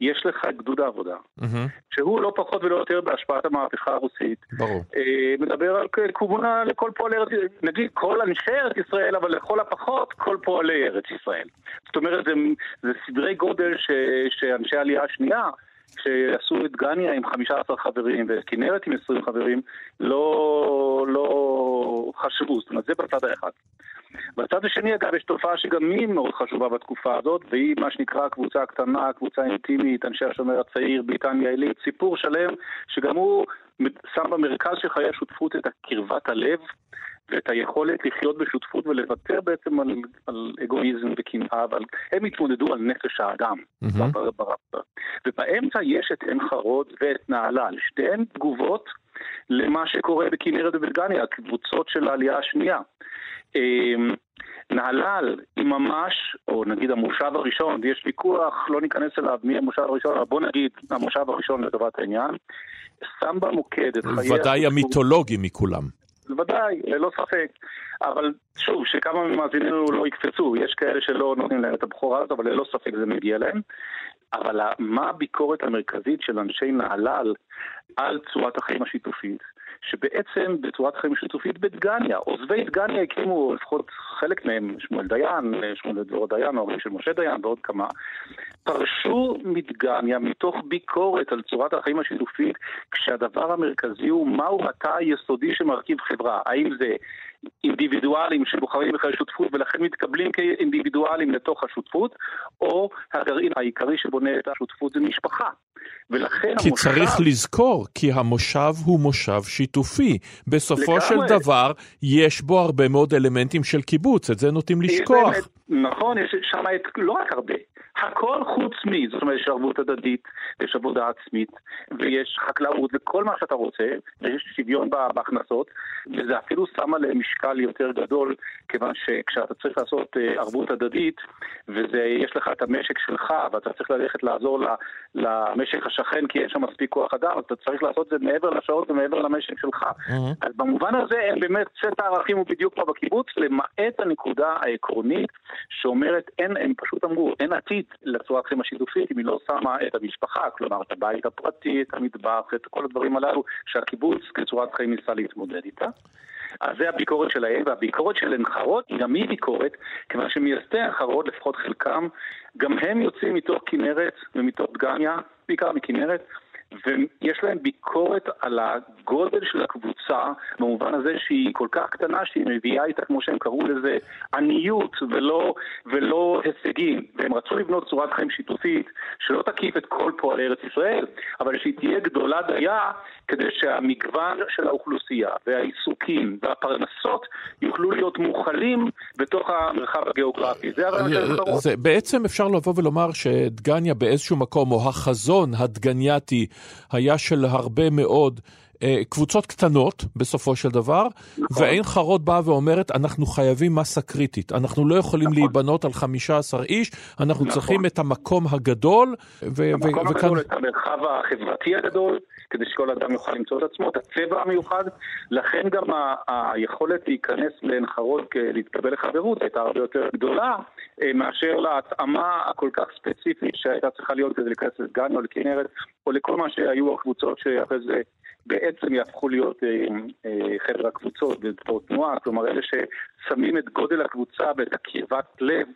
יש לך גדוד העבודה, mm-hmm. שהוא לא פחות ולא יותר בהשפעת המהפכה הרוסית. ברור. אה, מדבר על כיוונה לכל פועלי ארץ ישראל, נגיד כל אנשי ארץ ישראל, אבל לכל הפחות כל פועלי ארץ ישראל. זאת אומרת, זה, זה סדרי גודל ש, שאנשי העלייה השנייה, שעשו את גניה עם 15 חברים ואת כנרת עם 20 חברים, לא, לא חשבו, זאת אומרת, זה בצד האחד. בצד השני, אגב, יש תופעה שגם היא מאוד חשובה בתקופה הזאת, והיא מה שנקרא קבוצה קטנה, קבוצה אינטימית, אנשי השומר הצעיר, ביתן יעילית, סיפור שלם, שגם הוא שם במרכז של חיי השותפות את קרבת הלב, ואת היכולת לחיות בשותפות ולוותר בעצם על, על אגואיזם וקנאה, אבל הם התמודדו על נפש האדם. Mm-hmm. ובאמצע יש את עין חרוד ואת נהלל, שתיהן תגובות למה שקורה בכנרת ובגניה, הקבוצות של העלייה השנייה. אמ, נהלל היא ממש, או נגיד המושב הראשון, ויש ויכוח, לא ניכנס אליו מי המושב הראשון, אבל בוא נגיד המושב הראשון לטובת העניין, שם במוקד את חיי... ודאי המיתולוגי מכולם. בוודאי, ללא ספק. אבל שוב, שכמה ממאזיננו לא יקפצו, יש כאלה שלא נותנים להם את הבכורה הזאת, אבל ללא ספק זה מגיע להם. אבל מה הביקורת המרכזית של אנשי נהלל על צורת החיים השיתופית? שבעצם בצורת חיים שיתופית בדגניה, עוזבי דגניה הקימו לפחות חלק מהם, שמואל דיין, שמואל דבור דיין, ההורים של משה דיין ועוד כמה, פרשו מדגניה מתוך ביקורת על צורת החיים השיתופית, כשהדבר המרכזי הוא מהו התא היסודי שמרכיב חברה, האם זה אינדיבידואלים שבוחרים בכלל שותפות ולכן מתקבלים כאינדיבידואלים לתוך השותפות, או הגרעין העיקרי שבונה את השותפות זה משפחה. ולכן כי המושב... צריך לזכור, כי המושב הוא מושב שיתופי. בסופו לגמרי. של דבר, יש בו הרבה מאוד אלמנטים של קיבוץ, את זה נוטים לשכוח. באמת, נכון, יש שם לא רק הרבה, הכל חוץ מ... זאת אומרת, יש ערבות הדדית, יש עבודה עצמית, ויש חקלאות וכל מה שאתה רוצה, ויש שוויון בהכנסות, וזה אפילו שם עליהם משקל יותר גדול, כיוון שכשאתה צריך לעשות אה, ערבות הדדית, ויש לך את המשק שלך, ואתה צריך ללכת לעזור למשק השכן כי אין שם מספיק כוח אדם, אתה צריך לעשות את זה מעבר לשעות ומעבר למשק שלך. Mm-hmm. אז במובן הזה, הם באמת, סט הערכים הוא בדיוק כמו בקיבוץ, למעט הנקודה העקרונית שאומרת, אין, הם פשוט אמרו, אין עתיד לצורת חיים השיתופית אם היא לא שמה את המשפחה, כלומר את הבית הפרטי, את המטבח, את כל הדברים הללו שהקיבוץ כצורת חיים ניסה להתמודד איתה. אז זה הביקורת שלהם, והביקורת של עין חרוד גם היא ביקורת, כיוון שמייסדי חרוד, לפחות חלקם, גם הם יוצאים מתוך כנרת ומתוך דגניה, בעיקר מכנרת, ויש להם ביקורת על הגודל של הקבוצה, במובן הזה שהיא כל כך קטנה שהיא מביאה איתה, כמו שהם קראו לזה, עניות ולא, ולא הישגים. והם רצו לבנות צורת חיים שיתופית שלא תקיף את כל פועלי ארץ ישראל, אבל שהיא תהיה גדולה דייה כדי שהמגוון של האוכלוסייה והעיסוקים והפרנסות יוכלו להיות מוכלים בתוך המרחב הגיאוגרפי. זה הרעיון של זה בעצם אפשר לבוא ולומר שדגניה באיזשהו מקום, או החזון הדגנייתי, היה של הרבה מאוד אה, קבוצות קטנות בסופו של דבר, נכון. ועין חרוד באה ואומרת, אנחנו חייבים מסה קריטית. אנחנו לא יכולים נכון. להיבנות על 15 איש, אנחנו נכון. צריכים את המקום הגדול. ו- המקום ו- הגדול, וכאן... את המרחב החברתי הגדול, כדי שכל אדם יוכל למצוא את עצמו, את הצבע המיוחד. לכן גם ה- היכולת להיכנס לעין חרוד, להתקבל לחברות, הייתה הרבה יותר גדולה מאשר להתאמה הכל כך ספציפית שהייתה צריכה להיות כדי להיכנס לסגן או לכנרת, או לכל מה שהיו הקבוצות שאחרי זה... בעצם יהפכו להיות אה, אה, חבר הקבוצות בספורט תנועה, כלומר אלה ששמים את גודל הקבוצה ואת הקרבת לב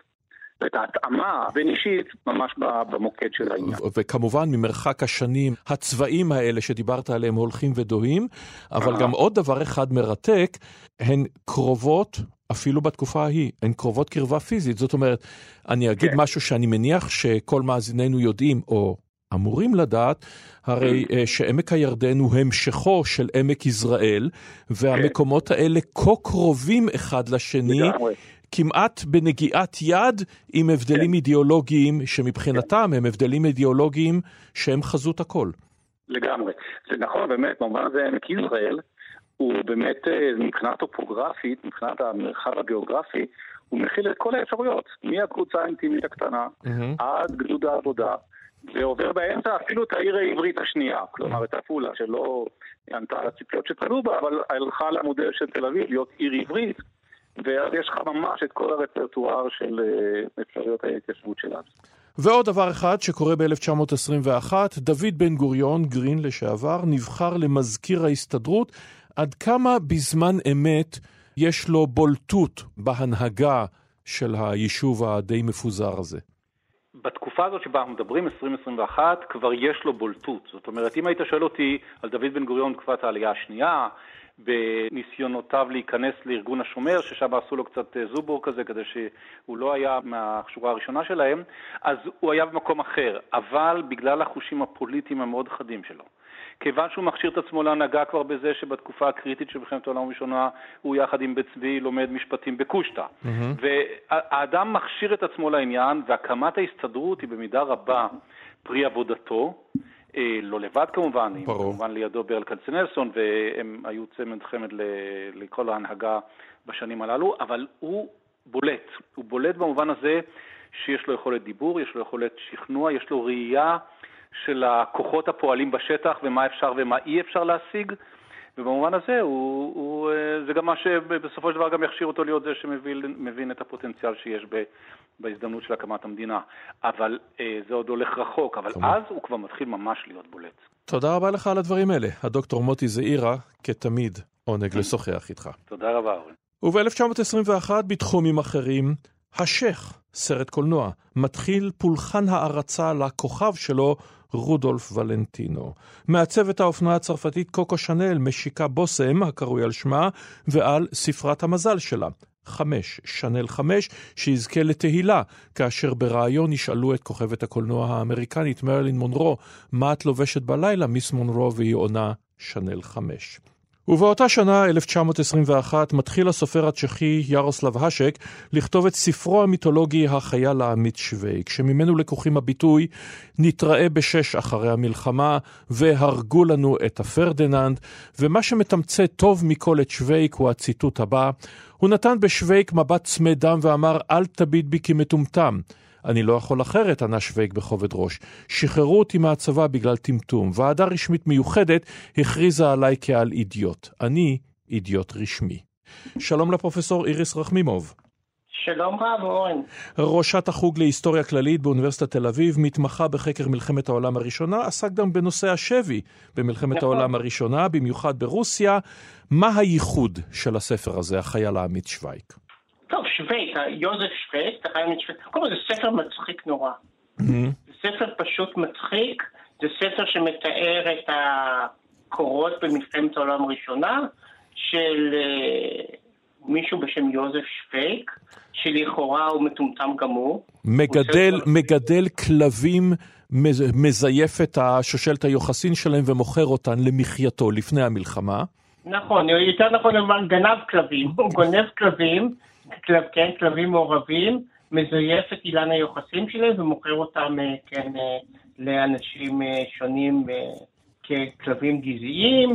ואת ההתאמה הבין-אישית ממש במוקד של העניין. וכמובן ממרחק השנים, הצבעים האלה שדיברת עליהם הולכים ודוהים, אבל גם עוד דבר אחד מרתק, הן קרובות אפילו בתקופה ההיא, הן קרובות קרבה פיזית. זאת אומרת, אני אגיד כן. משהו שאני מניח שכל מאזיננו יודעים, או אמורים לדעת, הרי mm. אה, שעמק הירדן הוא המשכו של עמק יזרעאל, והמקומות האלה כה קרובים אחד לשני, כמעט בנגיעת יד, עם הבדלים כן. אידיאולוגיים, שמבחינתם הם הבדלים אידיאולוגיים שהם חזות הכל. לגמרי. זה נכון, באמת, במובן הזה עמק יזרעאל, הוא באמת, אה, מבחינה טופוגרפית, מבחינת המרחב הגיאוגרפי, הוא מכיל את כל האפשרויות, מהקבוצה האינטימית הקטנה, mm-hmm. עד גדוד העבודה. ועובר באמצע אפילו את העיר העברית השנייה, כלומר את עפולה, שלא ענתה על הציפיות שתלו בה, אבל הלכה למודל של תל אביב להיות עיר עברית, ואז יש לך ממש את כל הרפרטואר של אה, אפשרויות ההתיישבות שלנו. ועוד דבר אחד שקורה ב-1921, דוד בן גוריון, גרין לשעבר, נבחר למזכיר ההסתדרות. עד כמה בזמן אמת יש לו בולטות בהנהגה של היישוב הדי מפוזר הזה? בתקופה הזאת שבה אנחנו מדברים, 2021, כבר יש לו בולטות. זאת אומרת, אם היית שואל אותי על דוד בן גוריון תקופת העלייה השנייה, בניסיונותיו להיכנס לארגון השומר, ששם עשו לו קצת אה, זובור כזה, כדי שהוא לא היה מהשורה הראשונה שלהם, אז הוא היה במקום אחר, אבל בגלל החושים הפוליטיים המאוד חדים שלו. כיוון שהוא מכשיר את עצמו להנהגה כבר בזה שבתקופה הקריטית של מלחמת העולם הראשונה הוא יחד עם בית צבי לומד משפטים בקושטא. Mm-hmm. והאדם מכשיר את עצמו לעניין, והקמת ההסתדרות היא במידה רבה פרי עבודתו. אה, לא לבד כמובן, ברור. כמובן לידו ברל כצנלסון, והם היו צמד חמד לכל ההנהגה בשנים הללו, אבל הוא בולט. הוא בולט במובן הזה שיש לו יכולת דיבור, יש לו יכולת שכנוע, יש לו ראייה של הכוחות הפועלים בשטח ומה אפשר ומה אי אפשר להשיג, ובמובן הזה הוא, הוא, זה גם מה שבסופו של דבר גם יכשיר אותו להיות זה שמבין את הפוטנציאל שיש ב, בהזדמנות של הקמת המדינה. אבל זה עוד הולך רחוק, אבל אז הוא כבר מתחיל ממש להיות בולט. תודה רבה לך על הדברים האלה. הדוקטור מוטי זעירה, כתמיד, עונג לשוחח איתך. תודה רבה, אורן. וב-1921, בתחומים אחרים, השייח, סרט קולנוע, מתחיל פולחן הערצה לכוכב שלו, רודולף ולנטינו. מעצבת האופנה הצרפתית קוקו שנל משיקה בושם, הקרוי על שמה, ועל ספרת המזל שלה. חמש, שנל חמש, שיזכה לתהילה, כאשר בריאיון ישאלו את כוכבת הקולנוע האמריקנית מרלין מונרו, מה את לובשת בלילה, מיס מונרו, והיא עונה שנל חמש. ובאותה שנה, 1921, מתחיל הסופר הצ'כי ירוסלב השק לכתוב את ספרו המיתולוגי החייל העמית שווייק, שממנו לקוחים הביטוי נתראה בשש אחרי המלחמה והרגו לנו את הפרדיננד, ומה שמתמצת טוב מכל את שווייק הוא הציטוט הבא, הוא נתן בשווייק מבט צמא דם ואמר אל תביט בי כמטומטם. אני לא יכול אחרת, ענה שווייק בכובד ראש. שחררו אותי מהצבא בגלל טמטום. ועדה רשמית מיוחדת הכריזה עליי כעל אידיוט. אני אידיוט רשמי. שלום לפרופסור איריס רחמימוב. שלום רב, אורן. ראשת החוג להיסטוריה כללית באוניברסיטת תל אביב, מתמחה בחקר מלחמת העולם הראשונה, עסק גם בנושא השבי במלחמת נכון. העולם הראשונה, במיוחד ברוסיה. מה הייחוד של הספר הזה, החייל העמית שווייק? שווייק, יוזף החייל העמית שווייק, קודם כל זה ספר מצחיק נורא. זה ספר פשוט מצחיק, זה ספר שמתאר את הקורות במלחמת העולם הראשונה של uh, מישהו בשם יוזף שווייק, שלכאורה הוא מטומטם גמור. מגדל, הוא מגדל כלבים, מזייף את השושלת היוחסין שלהם ומוכר אותן למחייתו לפני המלחמה. נכון, יותר נכון לומר גנב כלבים, הוא גונב כלבים, כלב, כן, כלבים מעורבים, מזייף את אילן היוחסין שלהם ומוכר אותם, אה, כן, אה, לאנשים אה, שונים ככלבים גזעיים.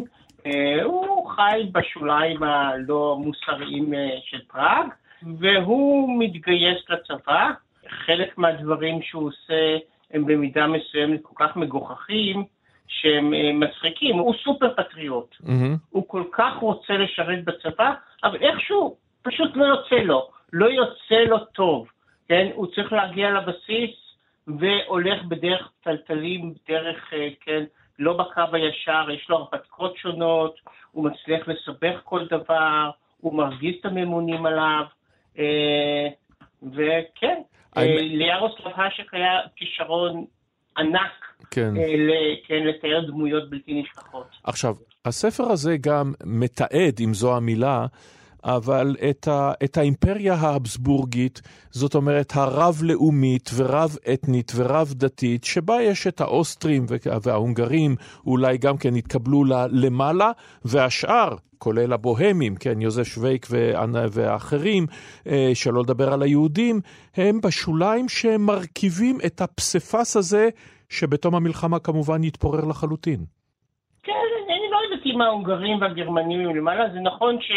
הוא חי בשוליים הלא מוסריים של פראג, והוא מתגייס לצבא. חלק מהדברים שהוא עושה הם במידה מסוימת כל כך מגוחכים, שהם מצחיקים. הוא סופר פטריוט. Mm-hmm. הוא כל כך רוצה לשרת בצבא, אבל איכשהו פשוט לא יוצא לו. לא יוצא לו טוב, כן? הוא צריך להגיע לבסיס והולך בדרך טלטלים, דרך, אה, כן, לא בקו הישר, יש לו הרפתקות שונות, הוא מצליח לסבך כל דבר, הוא מרגיז את הממונים עליו, אה, וכן, אה, ליארוסלב האשק היה כישרון ענק כן. כן, לתאר דמויות בלתי נשכחות. עכשיו, הספר הזה גם מתעד, אם זו המילה, אבל את, ה, את האימפריה האבסבורגית, זאת אומרת הרב-לאומית ורב-אתנית ורב-דתית, שבה יש את האוסטרים וההונגרים, אולי גם כן התקבלו למעלה, והשאר, כולל הבוהמים, כן, יוזף שווייק ואחרים, אה, שלא לדבר על היהודים, הם בשוליים שמרכיבים את הפסיפס הזה, שבתום המלחמה כמובן יתפורר לחלוטין. אם ההונגרים והגרמנים למעלה, זה נכון ש...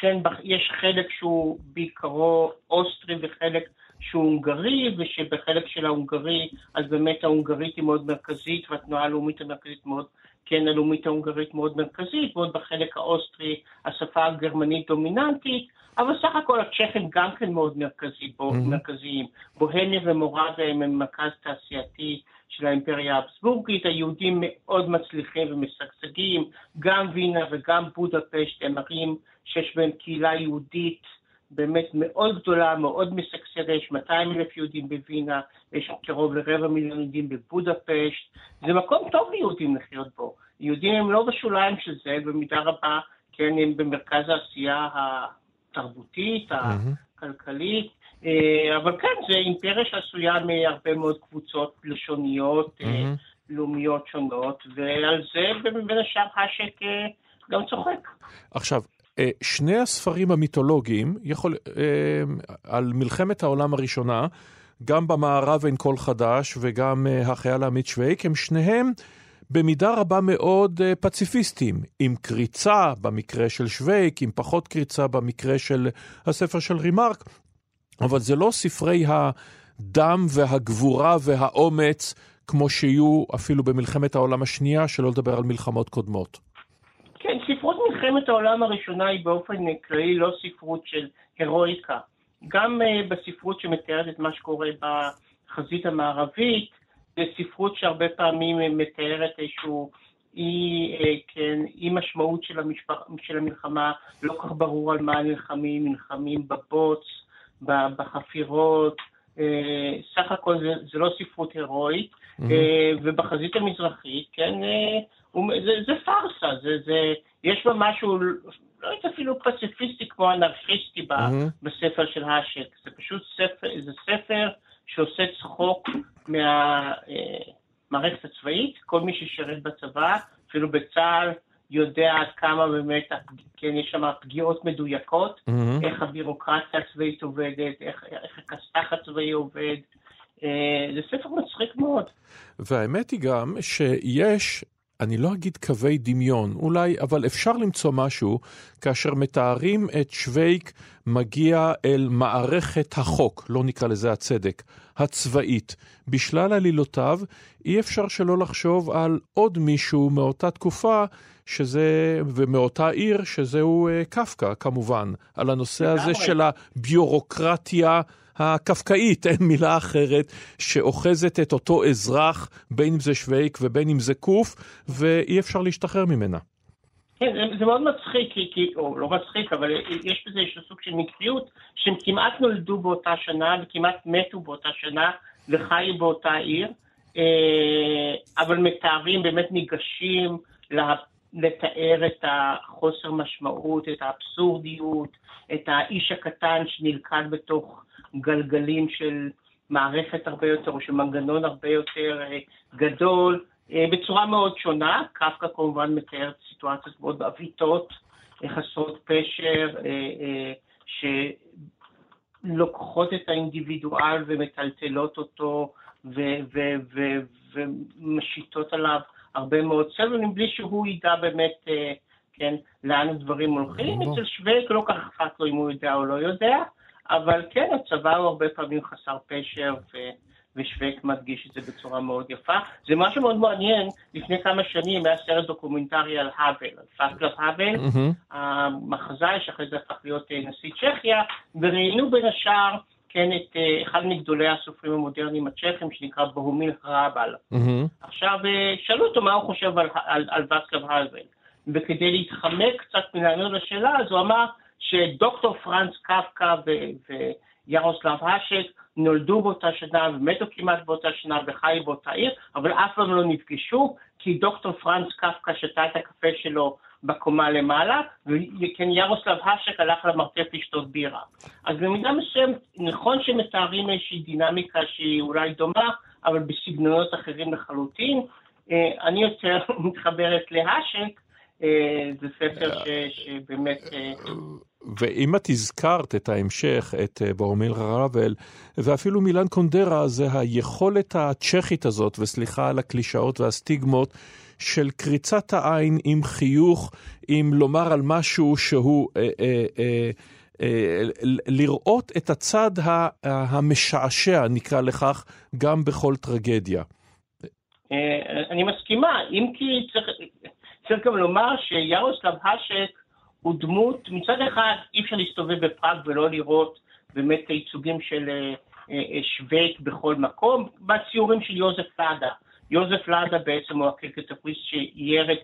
כן, יש חלק שהוא בעיקרו אוסטרי וחלק שהוא הונגרי, ושבחלק של ההונגרי, אז באמת ההונגרית היא מאוד מרכזית, והתנועה הלאומית המרכזית מאוד, כן, הלאומית ההונגרית מאוד מרכזית, ועוד בחלק האוסטרי השפה הגרמנית דומיננטית, אבל סך הכל הצ'כים גם כן מאוד מרכזי, בו, mm-hmm. מרכזיים. בוהמיה ומורביה הם מרכז תעשייתי של האימפריה האבסבורגית, היהודים מאוד מצליחים ומשגשגים, גם וינה וגם בודפשט הם ערים שיש בהם קהילה יהודית באמת מאוד גדולה, מאוד משגשגת, יש 200 אלף יהודים בווינה, יש קרוב לרבע מיליון יהודים בבודפשט, זה מקום טוב ליהודים לחיות בו. יהודים הם לא בשוליים של זה, במידה רבה, כן, הם במרכז העשייה התרבותית, הכלכלית, אבל כן, זה אימפריה שעשויה מהרבה מאוד קבוצות לשוניות, אה, לאומיות שונות, ועל זה בין השאר השק אה, גם צוחק. עכשיו, שני הספרים המיתולוגיים יכול, על מלחמת העולם הראשונה, גם במערב אין קול חדש וגם החייל העמית שווייק, הם שניהם במידה רבה מאוד פציפיסטים, עם קריצה במקרה של שווייק, עם פחות קריצה במקרה של הספר של רימארק, אבל זה לא ספרי הדם והגבורה והאומץ כמו שיהיו אפילו במלחמת העולם השנייה, שלא לדבר על מלחמות קודמות. כן, ספרות מלחמת העולם הראשונה היא באופן כללי לא ספרות של הירואיקה. גם uh, בספרות שמתארת את מה שקורה בחזית המערבית, זה ספרות שהרבה פעמים מתארת איזשהו אי, uh, כן, אי משמעות של, המשפח, של המלחמה, לא כך ברור על מה נלחמים, נלחמים בבוץ, בחפירות, uh, סך הכל זה, זה לא ספרות הירואית, mm-hmm. uh, ובחזית המזרחית, כן, uh, זה, זה פארסה, זה, זה, יש בה משהו לא הייתי אפילו פציפיסטי כמו אנרכיסטי mm-hmm. בספר של האשק. זה פשוט ספר, זה ספר שעושה צחוק מהמערכת אה, הצבאית. כל מי ששירת בצבא, אפילו בצה"ל, יודע עד כמה באמת, כן, יש שם פגיעות מדויקות, mm-hmm. איך הבירוקרטיה הצבאית עובדת, איך, איך הכסת"ח הצבאי עובד. אה, זה ספר מצחיק מאוד. והאמת היא גם שיש אני לא אגיד קווי דמיון, אולי, אבל אפשר למצוא משהו כאשר מתארים את שווייק מגיע אל מערכת החוק, לא נקרא לזה הצדק, הצבאית. בשלל עלילותיו, אי אפשר שלא לחשוב על עוד מישהו מאותה תקופה, שזה, ומאותה עיר, שזהו uh, קפקא, כמובן, על הנושא הזה של הביורוקרטיה. הקפקאית, אין מילה אחרת, שאוחזת את אותו אזרח, בין אם זה שווייק ובין אם זה קוף, ואי אפשר להשתחרר ממנה. כן, זה, זה מאוד מצחיק, כי, כי, או לא מצחיק, אבל יש בזה איזשהו סוג של מקריות, שהם כמעט נולדו באותה שנה וכמעט מתו באותה שנה וחיו באותה עיר, אה, אבל מתארים, באמת ניגשים לה, לתאר את החוסר משמעות, את האבסורדיות, את האיש הקטן שנלכד בתוך גלגלים של מערכת הרבה יותר, או של מנגנון הרבה יותר אה, גדול, אה, בצורה מאוד שונה. קפקא כמובן מתאר סיטואציות מאוד עוויתות, אה, חסרות פשר, שלוקחות את האינדיבידואל ומטלטלות אותו ומשיתות עליו הרבה מאוד סבל, מבלי שהוא ידע באמת, כן, לאן הדברים הולכים. אצל שווייק לא כך אכפת לו אם הוא יודע או לא יודע. אבל כן, הצבא הוא הרבה פעמים חסר פשר, ו... ושווייק מדגיש את זה בצורה מאוד יפה. זה משהו מאוד מעניין, לפני כמה שנים היה סרט דוקומנטרי על האוול, על ואצלב האוול, mm-hmm. המחזאי שאחרי זה הפך להיות אה, נשיא צ'כיה, וראיינו בין השאר כן, את uh, אחד מגדולי הסופרים המודרניים הצ'כים, שנקרא בוהומיל הראבל. Mm-hmm. עכשיו, uh, שאלו אותו מה הוא חושב על, על, על ואצלב האוול, וכדי להתחמק קצת מלענות לשאלה, אז הוא אמר, שדוקטור פרנץ קפקא וירוסלב האשק נולדו באותה שנה ומתו כמעט באותה שנה וחיו באותה עיר, אבל אף פעם לא נפגשו, כי דוקטור פרנץ קפקא שתה את הקפה שלו בקומה למעלה, וכן ירוסלב האשק הלך למרתף לשתות בירה. אז במידה מסוימת, נכון שמתארים איזושהי דינמיקה שהיא אולי דומה, אבל בסגנונות אחרים לחלוטין. אה, אני יותר מתחברת להאשק, אה, זה ספר שבאמת אה, ואם את הזכרת את ההמשך, את ברומיל רבל, ואפילו מילן קונדרה, זה היכולת הצ'כית הזאת, וסליחה על הקלישאות והסטיגמות, של קריצת העין עם חיוך, עם לומר על משהו שהוא... אה, אה, אה, אה, לראות את הצד המשעשע, נקרא לכך, גם בכל טרגדיה. אה, אני מסכימה, אם כי צריך, גם לומר שירוסלב האשק הוא דמות, מצד אחד אי אפשר להסתובב בפראג ולא לראות באמת את הייצוגים של אה, שווייק בכל מקום, בציורים של יוזף לאדה. יוזף לאדה בעצם הוא הקריקטוריסט שאייר את...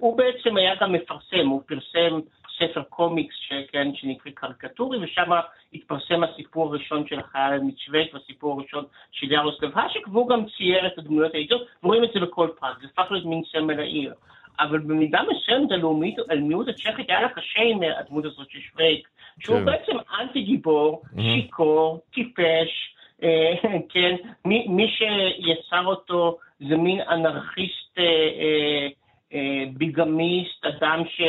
הוא בעצם היה גם מפרסם, הוא פרסם ספר קומיקס שכן, שנקרא קריקטורי, ושם התפרסם הסיפור הראשון של החייל מצ'ווייק והסיפור הראשון של ירוסלב האשק, והוא גם צייר את הדמויות העיתות, ורואים את זה בכל פרק, זה הפך להיות מין סמל העיר. אבל במידה מסוימת הלאומית, הלאומיות הצ'כית היה לה קשה עם הדמות הזאת של שווייק, שהוא כן. בעצם אנטי גיבור, mm-hmm. שיכור, טיפש, אה, כן, מי שיצר אותו זה מין אנרכיסט אה, אה, אה, ביגמיסט, אדם ש,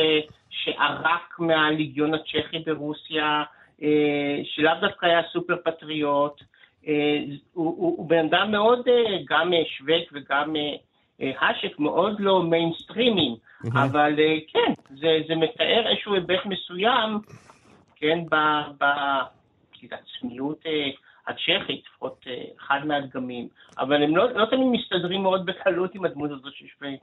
שערק מהליגיון הצ'כי ברוסיה, אה, שלאו דווקא היה סופר פטריוט, אה, הוא, הוא, הוא בן אדם מאוד, אה, גם אה, שווייק וגם אה, האשק מאוד לא מיינסטרימי, mm-hmm. אבל אה, כן, זה, זה מתאר איזשהו היבט מסוים, כן, בעצמיות אה, הצ'כית, לפחות אה, אחד מהדגמים, אבל הם לא, לא תמיד מסתדרים מאוד בקלות עם הדמות הזאת של שווייק.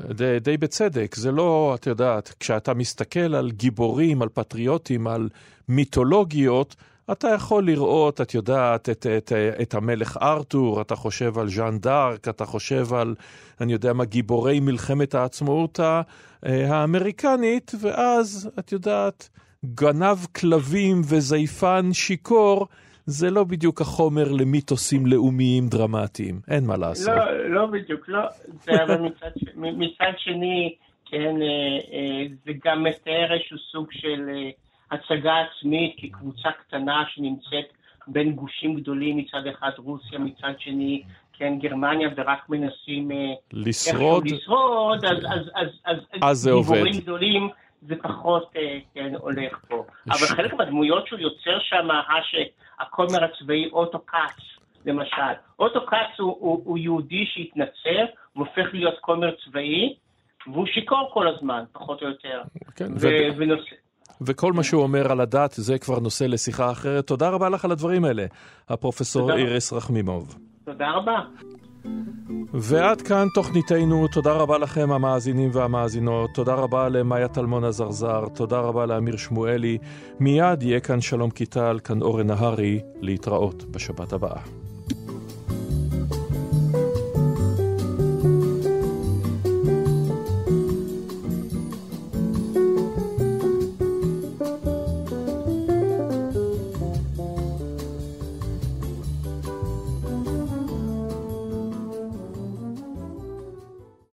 די, די בצדק, זה לא, את יודעת, כשאתה מסתכל על גיבורים, על פטריוטים, על מיתולוגיות, אתה יכול לראות, את יודעת, את, את, את המלך ארתור, אתה חושב על ז'אן דארק, אתה חושב על, אני יודע מה, גיבורי מלחמת העצמאות אה, האמריקנית, ואז, את יודעת, גנב כלבים וזייפן שיכור, זה לא בדיוק החומר למיתוסים לאומיים דרמטיים, אין מה לעשות. לא, לא בדיוק, לא. זה אבל מצד, מצד שני, כן, אה, אה, זה גם מתאר איזשהו סוג של הצגה עצמית כקבוצה קטנה שנמצאת בין גושים גדולים מצד אחד רוסיה, מצד שני כן, גרמניה, ורק מנסים לשרוד, לשרוד אז, אז, אז, אז, אז זה עובד. גיבורים גדולים זה פחות כן, הולך פה. אבל חלק מהדמויות שהוא יוצר שם, הכומר הצבאי אוטו כץ, למשל. אוטו כץ הוא, הוא, הוא יהודי שהתנצר, הוא הופך להיות כומר צבאי, והוא שיכור כל הזמן, פחות או יותר. כן, ו... ונושא... וכל מה שהוא אומר על הדת זה כבר נושא לשיחה אחרת. תודה רבה לך על הדברים האלה, הפרופסור איריס רחמימוב. תודה רבה. ועד כאן תוכניתנו, תודה רבה לכם המאזינים והמאזינות, תודה רבה למאיה טלמון עזרזר, תודה רבה לאמיר שמואלי. מיד יהיה כאן שלום קיטל, כאן אורן נהרי, להתראות בשבת הבאה.